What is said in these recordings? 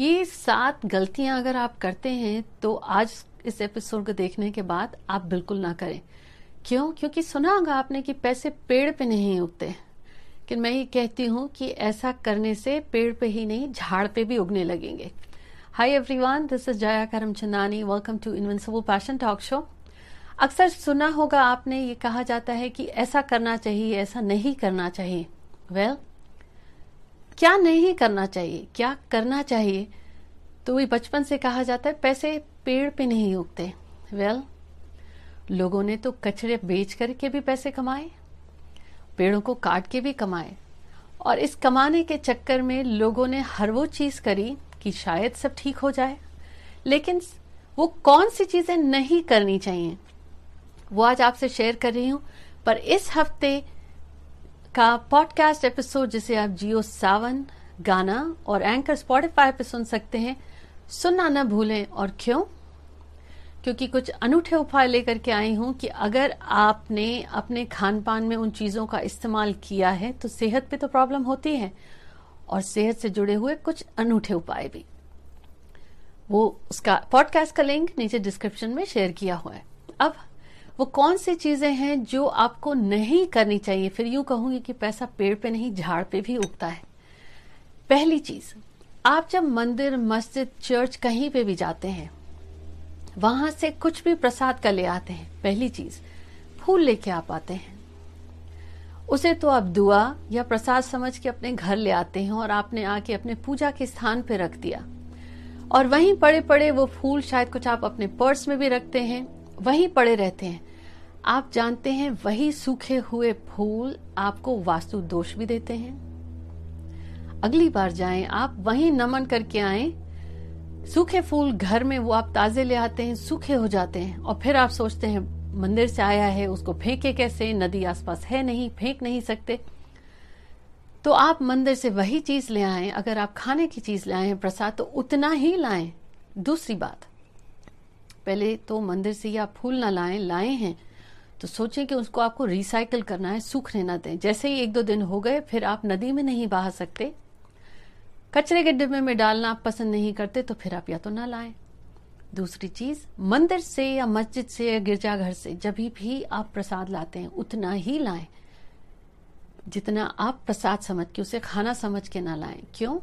ये सात गलतियाँ अगर आप करते हैं तो आज इस एपिसोड को देखने के बाद आप बिल्कुल ना करें। क्यों? क्योंकि सुना होगा आपने कि पैसे पेड़ पे नहीं उगते। कि मैं ये कहती हूँ कि ऐसा करने से पेड़ पे ही नहीं झाड़ पे भी उगने लगेंगे। Hi everyone this is Jaya Karamchandani welcome to invincible passion talk show अक्सर सुना होगा आपने ये कहा जाता है कि ऐसा करना चाहिए ऐसा नहीं करना चाहिए। वेल well, क्या नहीं करना चाहिए? क्या करना चाहिए? तो ये बचपन से कहा जाता है पैसे पेड़ पे नहीं उगते। वेल well, लोगों ने तो कचरे बेच करके भी पैसे कमाए पेड़ों को काट के भी कमाए। और इस कमाने के चक्कर में लोगों ने हर वो चीज़ करी कि शायद सब ठीक हो जाए। लेकिन वो कौन सी चीज़ें नहीं करनी चाहिए? वो आज आपसे शेयर कर रही हूँ पर इस हफ़्ते का पॉडकास्ट एपिसोड जिसे आप जियो सावन, गाना और एंकर स्पॉटिफाई पे सुन सकते हैं। सुनना न भूलें और क्यों? क्योंकि कुछ अनूठे उपाय लेकर के आई हूँ कि अगर आपने अपने खान पान में उन चीज़ों का इस्तेमाल किया है तो सेहत पे तो प्रॉब्लम होती है, और सेहत से जुड़े हुए कुछ अनूठे उपाय भी। वो उसका पॉडकास्ट का लिंक नीचे डिस्क्रिप्शन में शेयर किया हुआ है। अब वो कौन सी चीज़ें हैं जो आपको नहीं करनी चाहिए? फिर यूँ कहूँगी कि पैसा पेड़ पे नहीं, झाड़ पे भी उगता है। पहली चीज़, आप जब मंदिर, मस्जिद, चर्च कहीं पे भी जाते हैं, वहाँ से कुछ भी प्रसाद का ले आते हैं, पहली चीज़, फूल लेके आप आते हैं। उसे तो आप दुआ या प्रसाद समझ के अपने घर ले आते हैं और आपने आके अपने पूजा के स्थान पे रख दिया। और वहीं पड़े पड़े वो फूल शायद कुछ आप अपने पर्स में भी रखते हैं वहीं पड़े रहते हैं। आप जानते हैं, वही सूखे हुए फूल आपको वास्तु दोष भी देते हैं। अगली बार जाएँ, आप वहीं नमन करके आए। सूखे फूल घर में वो आप ताजे ले आते हैं, सूखे हो जाते हैं, और फिर आप सोचते हैं, मंदिर से आया है, उसको फेंके कैसे? नदी आसपास है नहीं, फेंक नहीं सकते। तो आप मंदिर से वही चीज़ ले आए, अगर आप खाने की चीज़ ले आए, प्रसाद तो उतना ही लाएँ। दूसरी बात पहले तो मंदिर से या फूल ना लाएँ, लाए हैं। तो सोचें कि उसको आपको रिसाइकल करना है सूखने ना दें। जैसे ही एक दो दिन हो गए, फिर आप नदी में नहीं बहा सकते। कचरे के डिब्बे में डालना आप पसंद नहीं करते तो फिर आप या तो ना लाएँ। दूसरी चीज़, मंदिर से या मस्जिद से या गिरजाघर से जब भी आप प्रसाद लाते हैं, उतना ही लाएँ। जितना आप प्रसाद समझ के, उसे खाना समझ के ना लाएँ। क्यों?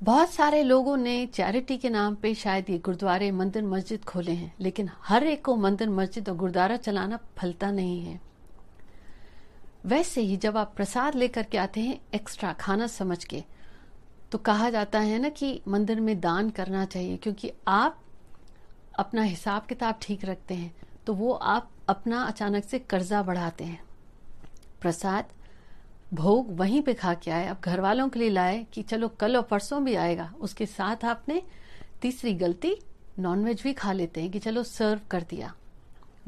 बहुत सारे लोगों ने चैरिटी के नाम पे शायद ये गुरुद्वारे, मंदिर, मस्जिद खोले हैं, लेकिन हर एक को मंदिर, मस्जिद और गुरुद्वारा चलाना फलता नहीं है। वैसे ही जब आप प्रसाद लेकर के आते हैं एक्स्ट्रा खाना समझ के तो कहा जाता है ना कि मंदिर में दान करना चाहिए, क्योंकि आप अपना हिसाब किताब ठीक रखते हैं तो वो आप अपना अचानक से कर्जा बढ़ाते हैं। प्रसाद भोग वहीं पे खा के आए। अब घर वालों के लिए लाए कि चलो कल और परसों भी आएगा। उसके साथ आपने तीसरी गलती नॉनवेज भी खा लेते हैं कि चलो सर्व कर दिया।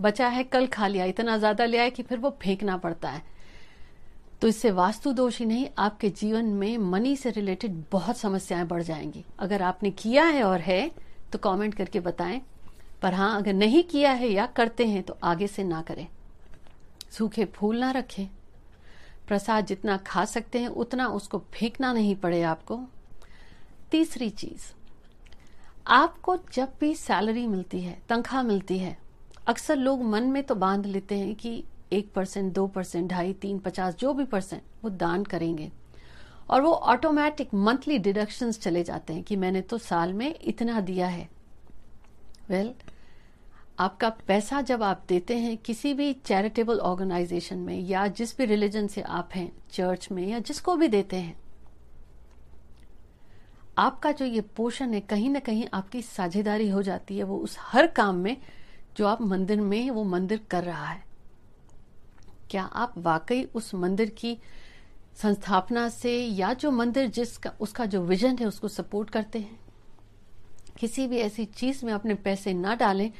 बचा है, कल खा लिया। इतना ज़्यादा लिया आए कि फिर वो फेंकना पड़ता है। तो इससे वास्तु दोष ही नहीं, आपके जीवन में मनी से रिलेटेड बहुत समस्याएँ बढ़ जाएँगी। अगर आपने किया है और है तो कमेंट करके बताएँ। पर हाँ अगर नहीं किया है या करते हैं तो आगे से ना करें। सूखे फूल ना रखें। प्रसाद जितना खा सकते हैं उतना उसको फेंकना नहीं पड़े आपको। तीसरी चीज़ आपको जब भी सैलरी मिलती है तनख्वाह मिलती है अक्सर लोग मन में तो बाँध लेते हैं कि एक परसेंट दो परसेंट ढाई तीन पचास जो भी परसेंट वो दान करेंगे। और वो ऑटोमेटिक मंथली डिडक्शंस चले जाते हैं कि मैंने तो साल में इतना दिया है। वेल well, आपका पैसा जब आप देते हैं किसी भी चैरिटेबल ऑर्गेनाइजेशन में या जिस भी रिलीजन से आप हैं, चर्च में या जिसको भी देते हैं, आपका जो ये पोषण है कहीं ना कहीं आपकी साझेदारी हो जाती है। वो उस हर काम में जो आप मंदिर में वो मंदिर कर रहा है। क्या आप वाकई उस मंदिर की संस्थापना से या जो मंदिर जिसका, उसका जो विजन है, उसको सपोर्ट करते हैं? किसी भी ऐसी चीज़ में अपने पैसे ना डालें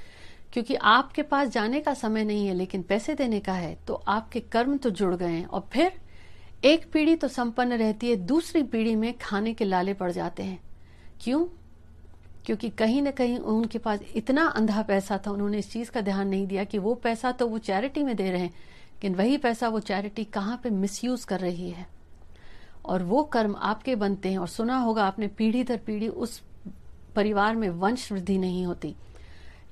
क्योंकि आपके पास जाने का समय नहीं है, लेकिन पैसे देने का है तो आपके कर्म तो जुड़ गए हैं। और फिर एक पीढ़ी तो संपन्न रहती है, दूसरी पीढ़ी में खाने के लाले पड़ जाते हैं। क्यों? क्योंकि कहीं ना कहीं उनके पास इतना अंधा पैसा था, उन्होंने इस चीज़ का ध्यान नहीं दिया कि वो पैसा तो वो चैरिटी में दे रहे हैं, लेकिन वही पैसा वो चैरिटी कहाँ पे मिसयूज कर रही है। और वो कर्म आपके बनते हैं, और सुना होगा आपने पीढ़ी दर पीढ़ी उस परिवार में वंश वृद्धि नहीं होती।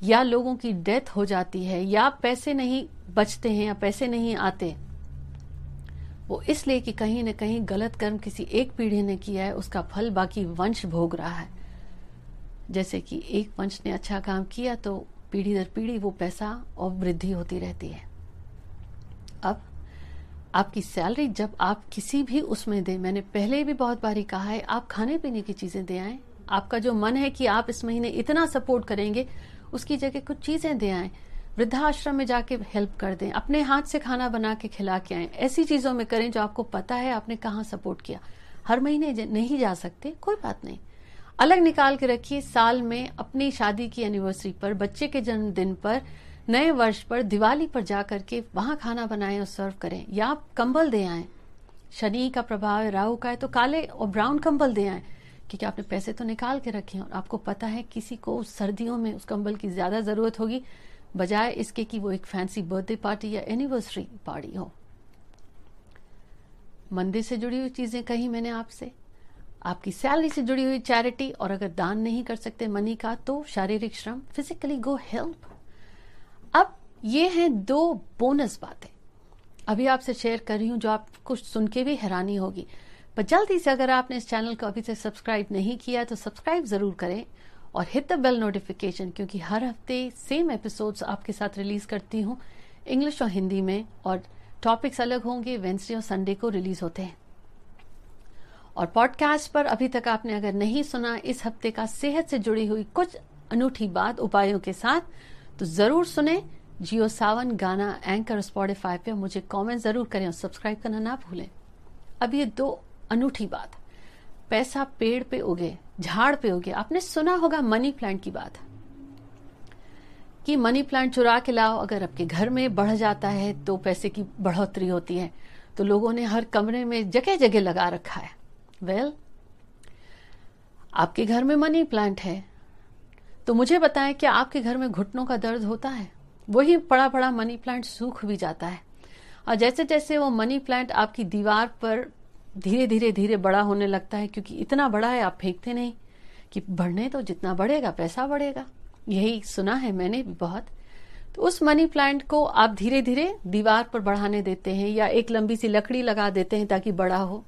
या लोगों की डेथ हो जाती है, या पैसे नहीं बचते हैं, या पैसे नहीं आते। वो इसलिए कि कहीं न कहीं गलत कर्म किसी एक पीढ़ी ने किया है, उसका फल बाकी वंश भोग रहा है। जैसे कि एक वंश ने अच्छा काम किया तो पीढ़ी दर पीढ़ी वो पैसा और वृद्धि होती रहती है। अब आपकी सैलरी जब आप किसी भी उसमें दें, मैंने पहले भी बहुत बारी कहा है, आप खाने पीने की चीज़ें दे आए। आपका जो मन है कि आप इस महीने इतना सपोर्ट करेंगे उसकी जगह कुछ चीज़ें दे आए, वृद्धाश्रम में जाके हेल्प कर दें, अपने हाथ से खाना बना के खिला के आए, ऐसी चीज़ों में करें जो आपको पता है आपने कहाँ सपोर्ट किया। हर महीने नहीं जा सकते, कोई बात नहीं। अलग निकाल के रखिए, साल में अपनी शादी की एनिवर्सरी पर, बच्चे के जन्मदिन पर, नए वर्ष पर, दिवाली पर जाकर के वहाँ खाना बनाएँ और सर्व करें। या आप कंबल दे आए, शनि का प्रभाव है राहु का है तो काले और ब्राउन कंबल दे आए। क्योंकि आपने पैसे तो निकाल के रखे हैं और आपको पता है किसी को सर्दियों में उस कंबल की ज़्यादा ज़रूरत होगी, बजाय इसके कि वो एक फैंसी बर्थडे पार्टी या एनिवर्सरी पार्टी हो। मंदिर से जुड़ी हुई चीज़ें कही मैंने आपसे। आपकी सैलरी से जुड़ी हुई चैरिटी और अगर दान नहीं कर सकते मनी का तो शारीरिक श्रम फिजिकली गो हेल्प अब ये हैं दो बोनस बातें। अभी आपसे शेयर कर रही हूँ जो आप कुछ सुन के भी हैरानी होगी। पर जल्दी से अगर आपने इस चैनल को अभी तक सब्सक्राइब नहीं किया तो सब्सक्राइब ज़रूर करें और हिट द बेल नोटिफिकेशन क्योंकि हर हफ़्ते सेम एपिसोड्स आपके साथ रिलीज़ करती हूँ इंग्लिश और हिंदी में और टॉपिक्स अलग होंगे वेंसडे और संडे को रिलीज़ होते हैं। और पॉडकास्ट पर अभी तक आपने अगर नहीं सुना, इस हफ़्ते का सेहत से जुड़ी हुई कुछ अनूठी बात उपायों के साथ तो ज़रूर सुने। जियो सावन गाना एंकर स्पॉटिफाई पे मुझे कमेंट ज़रूर करें और सब्सक्राइब करना ना भूलें। अब ये दो अनूठी बात। पैसा पेड़ पे उगे झाड़ पे उगे। आपने सुना होगा मनी प्लांट की बात। कि मनी प्लांट चुरा के लाओ अगर आपके घर में बढ़ जाता है तो पैसे की बढ़ोतरी होती है। तो लोगों ने हर कमरे में जगह जगह लगा रखा है। वेल well, आपके घर में मनी प्लांट है। तो मुझे बताएँ क्या आपके घर में घुटनों का दर्द होता है? वही पड़ा पड़ा मनी प्लांट सूख भी जाता है। और जैसे जैसे वो मनी प्लांट आपकी दीवार पर धीरे धीरे धीरे बड़ा होने लगता है क्योंकि इतना बड़ा है, आप फेंकते नहीं कि बढ़ने तो जितना बढ़ेगा पैसा बढ़ेगा। यही सुना है मैंने भी बहुत। तो उस मनी प्लांट को आप धीरे धीरे दीवार पर बढ़ाने देते हैं या एक लंबी सी लकड़ी लगा देते हैं ताकि बड़ा हो।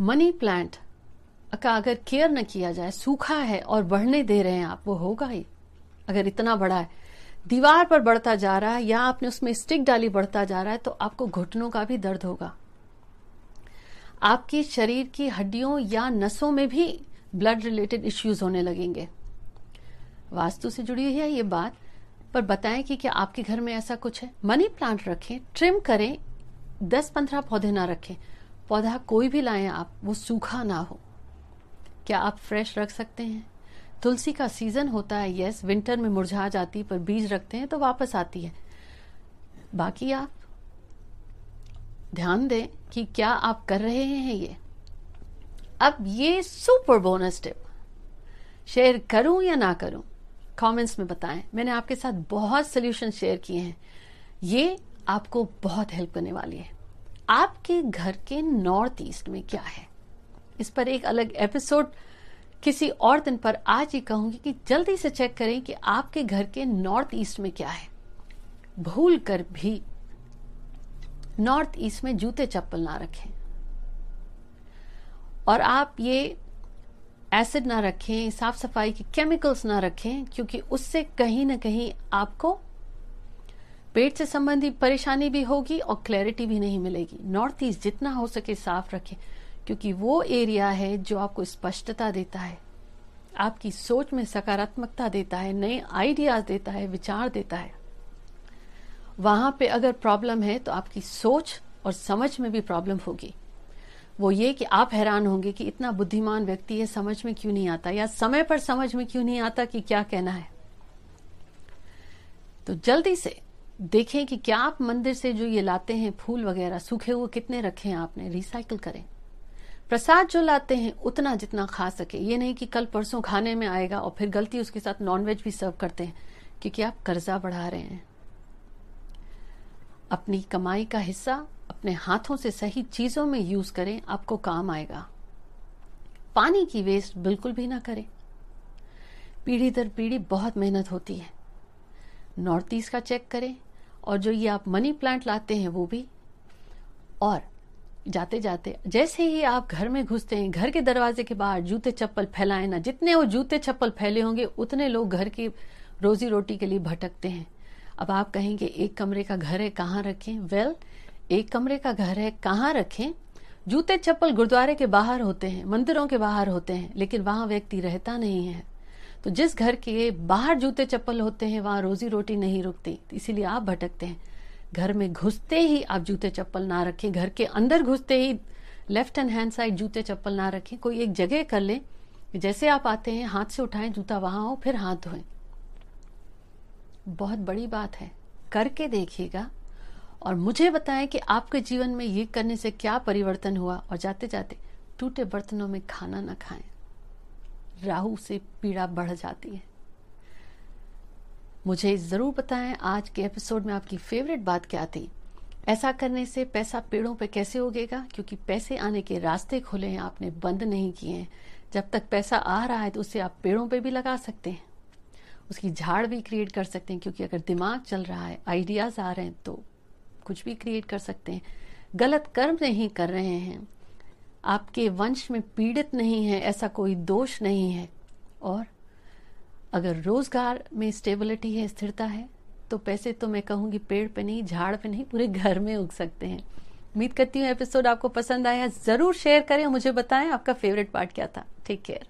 मनी प्लांट का अगर केयर न किया जाए, सूखा है और बढ़ने दे रहे हैं आप, वो होगा ही। अगर इतना बड़ा है, दीवार पर बढ़ता जा रहा है या आपने उसमें स्टिक डाली, बढ़ता जा रहा है तो आपको घुटनों का भी दर्द होगा। आपकी शरीर की हड्डियों या नसों में भी ब्लड रिलेटेड इश्यूज़ होने लगेंगे। वास्तु से जुड़ी हुई है ये बात, पर बताएँ कि क्या आपके घर में ऐसा कुछ है? मनी प्लांट रखें, ट्रिम करें दस पंद्रह पौधे ना रखें। पौधा कोई भी लाएँ आप, वो सूखा ना हो। क्या आप फ्रेश रख सकते हैं? तुलसी का सीज़न होता है यस विंटर में मुरझा जाती पर बीज रखते हैं तो वापस आती है। बाकी आप ध्यान दें कि क्या आप कर रहे हैं ये। अब ये सुपर बोनस टिप। शेयर करूँ या ना करूँ कमेंट्स में बताएँ। मैंने आपके साथ बहुत सोल्यूशन शेयर किए हैं। ये आपको बहुत हेल्प करने वाली है। आपके घर के नॉर्थ ईस्ट में क्या है? इस पर एक अलग एपिसोड किसी और दिन पर आज ही कहूँगी कि जल्दी से चेक करें कि आपके घर के नॉर्थ ईस्ट में क्या है। भूल कर भी नॉर्थ ईस्ट में जूते चप्पल ना रखें। और आप ये एसिड ना रखें, साफ़ सफ़ाई के केमिकल्स ना रखें, क्योंकि उससे कहीं ना कहीं आपको पेट से संबंधित परेशानी भी होगी और क्लैरिटी भी नहीं मिलेगी। नॉर्थ ईस्ट जितना हो सके साफ़ रखें, क्योंकि वो एरिया है जो आपको स्पष्टता देता है, आपकी सोच में सकारात्मकता देता है, नए आइडियाज़ देता है, विचार देता है। वहाँ पे अगर प्रॉब्लम है तो आपकी सोच और समझ में भी प्रॉब्लम होगी। वो ये कि आप हैरान होंगे कि इतना बुद्धिमान व्यक्ति है, समझ में क्यों नहीं आता? या समय पर समझ में क्यों नहीं आता कि क्या कहना है? तो जल्दी से देखें कि क्या आप मंदिर से जो ये लाते हैं, फूल वगैरह, सूखे हुए कितने रखे हैं आपने? रिसाइकल करें। प्रसाद जो लाते हैं, उतना जितना खा सके। ये नहीं कि कल परसों खाने में आएगा और फिर गलती उसके साथ नॉनवेज भी सर्व करते हैं, क्योंकि आप कर्जा बढ़ा रहे हैं। अपनी कमाई का हिस्सा अपने हाथों से सही चीज़ों में यूज़ करें, आपको काम आएगा। पानी की वेस्ट बिल्कुल भी ना करें। पीढ़ी दर पीढ़ी बहुत मेहनत होती है। नॉर्थ ईस्ट का चेक करें और जो ये आप मनी प्लांट लाते हैं वो भी। और जाते जाते, जैसे ही आप घर में घुसते हैं, घर के दरवाजे के बाहर जूते चप्पल फैलाए ना, जितने वो जूते चप्पल फैले होंगे, उतने लोग घर की रोजी रोटी के लिए भटकते हैं। अब आप कहेंगे एक कमरे का घर है कहाँ रखें? वेल well, एक कमरे का घर है कहाँ रखें? जूते चप्पल गुरुद्वारे के बाहर होते हैं मंदिरों के बाहर होते हैं लेकिन वहाँ व्यक्ति रहता नहीं है। तो जिस घर के बाहर जूते चप्पल होते हैं वहाँ रोजी रोटी नहीं रुकती इसीलिए आप भटकते हैं। घर में घुसते ही आप जूते चप्पल ना रखें घर के अंदर घुसते ही लेफ़्ट एंड हैंड साइड जूते चप्पल ना रखें। कोई एक जगह कर ले जैसे आप आते हैं हाथ से उठाएँ जूता वहाँ हो फिर हाथ धोएँ। बहुत बड़ी बात है। करके देखिएगा और मुझे बताएँ कि आपके जीवन में ये करने से क्या परिवर्तन हुआ और जाते जाते टूटे बर्तनों में खाना ना खाएँ। राहु से पीड़ा बढ़ जाती है। मुझे ज़रूर बताएँ आज के एपिसोड में आपकी फेवरेट बात क्या थी। ऐसा करने से पैसा पेड़ों पे कैसे उगेगा? क्योंकि पैसे आने के रास्ते खुले हैं, आपने बंद नहीं किए हैं। जब तक पैसा आ रहा है तो उसे आप पेड़ों पे भी लगा सकते हैं। उसकी झाड़ भी क्रिएट कर सकते हैं, क्योंकि अगर दिमाग चल रहा है आइडियाज़ आ रहे हैं तो कुछ भी क्रिएट कर सकते हैं। गलत कर्म नहीं कर रहे हैं। आपके वंश में पीड़ित नहीं है, ऐसा कोई दोष नहीं है। और अगर रोज़गार में स्टेबिलिटी है, स्थिरता है तो पैसे तो मैं कहूँगी पेड़ पे नहीं, झाड़ पे नहीं, पूरे घर में उग सकते हैं। उम्मीद करती हूँ एपिसोड आपको पसंद आया। ज़रूर शेयर करें मुझे बताएँ, आपका फेवरेट पार्ट क्या था? Take care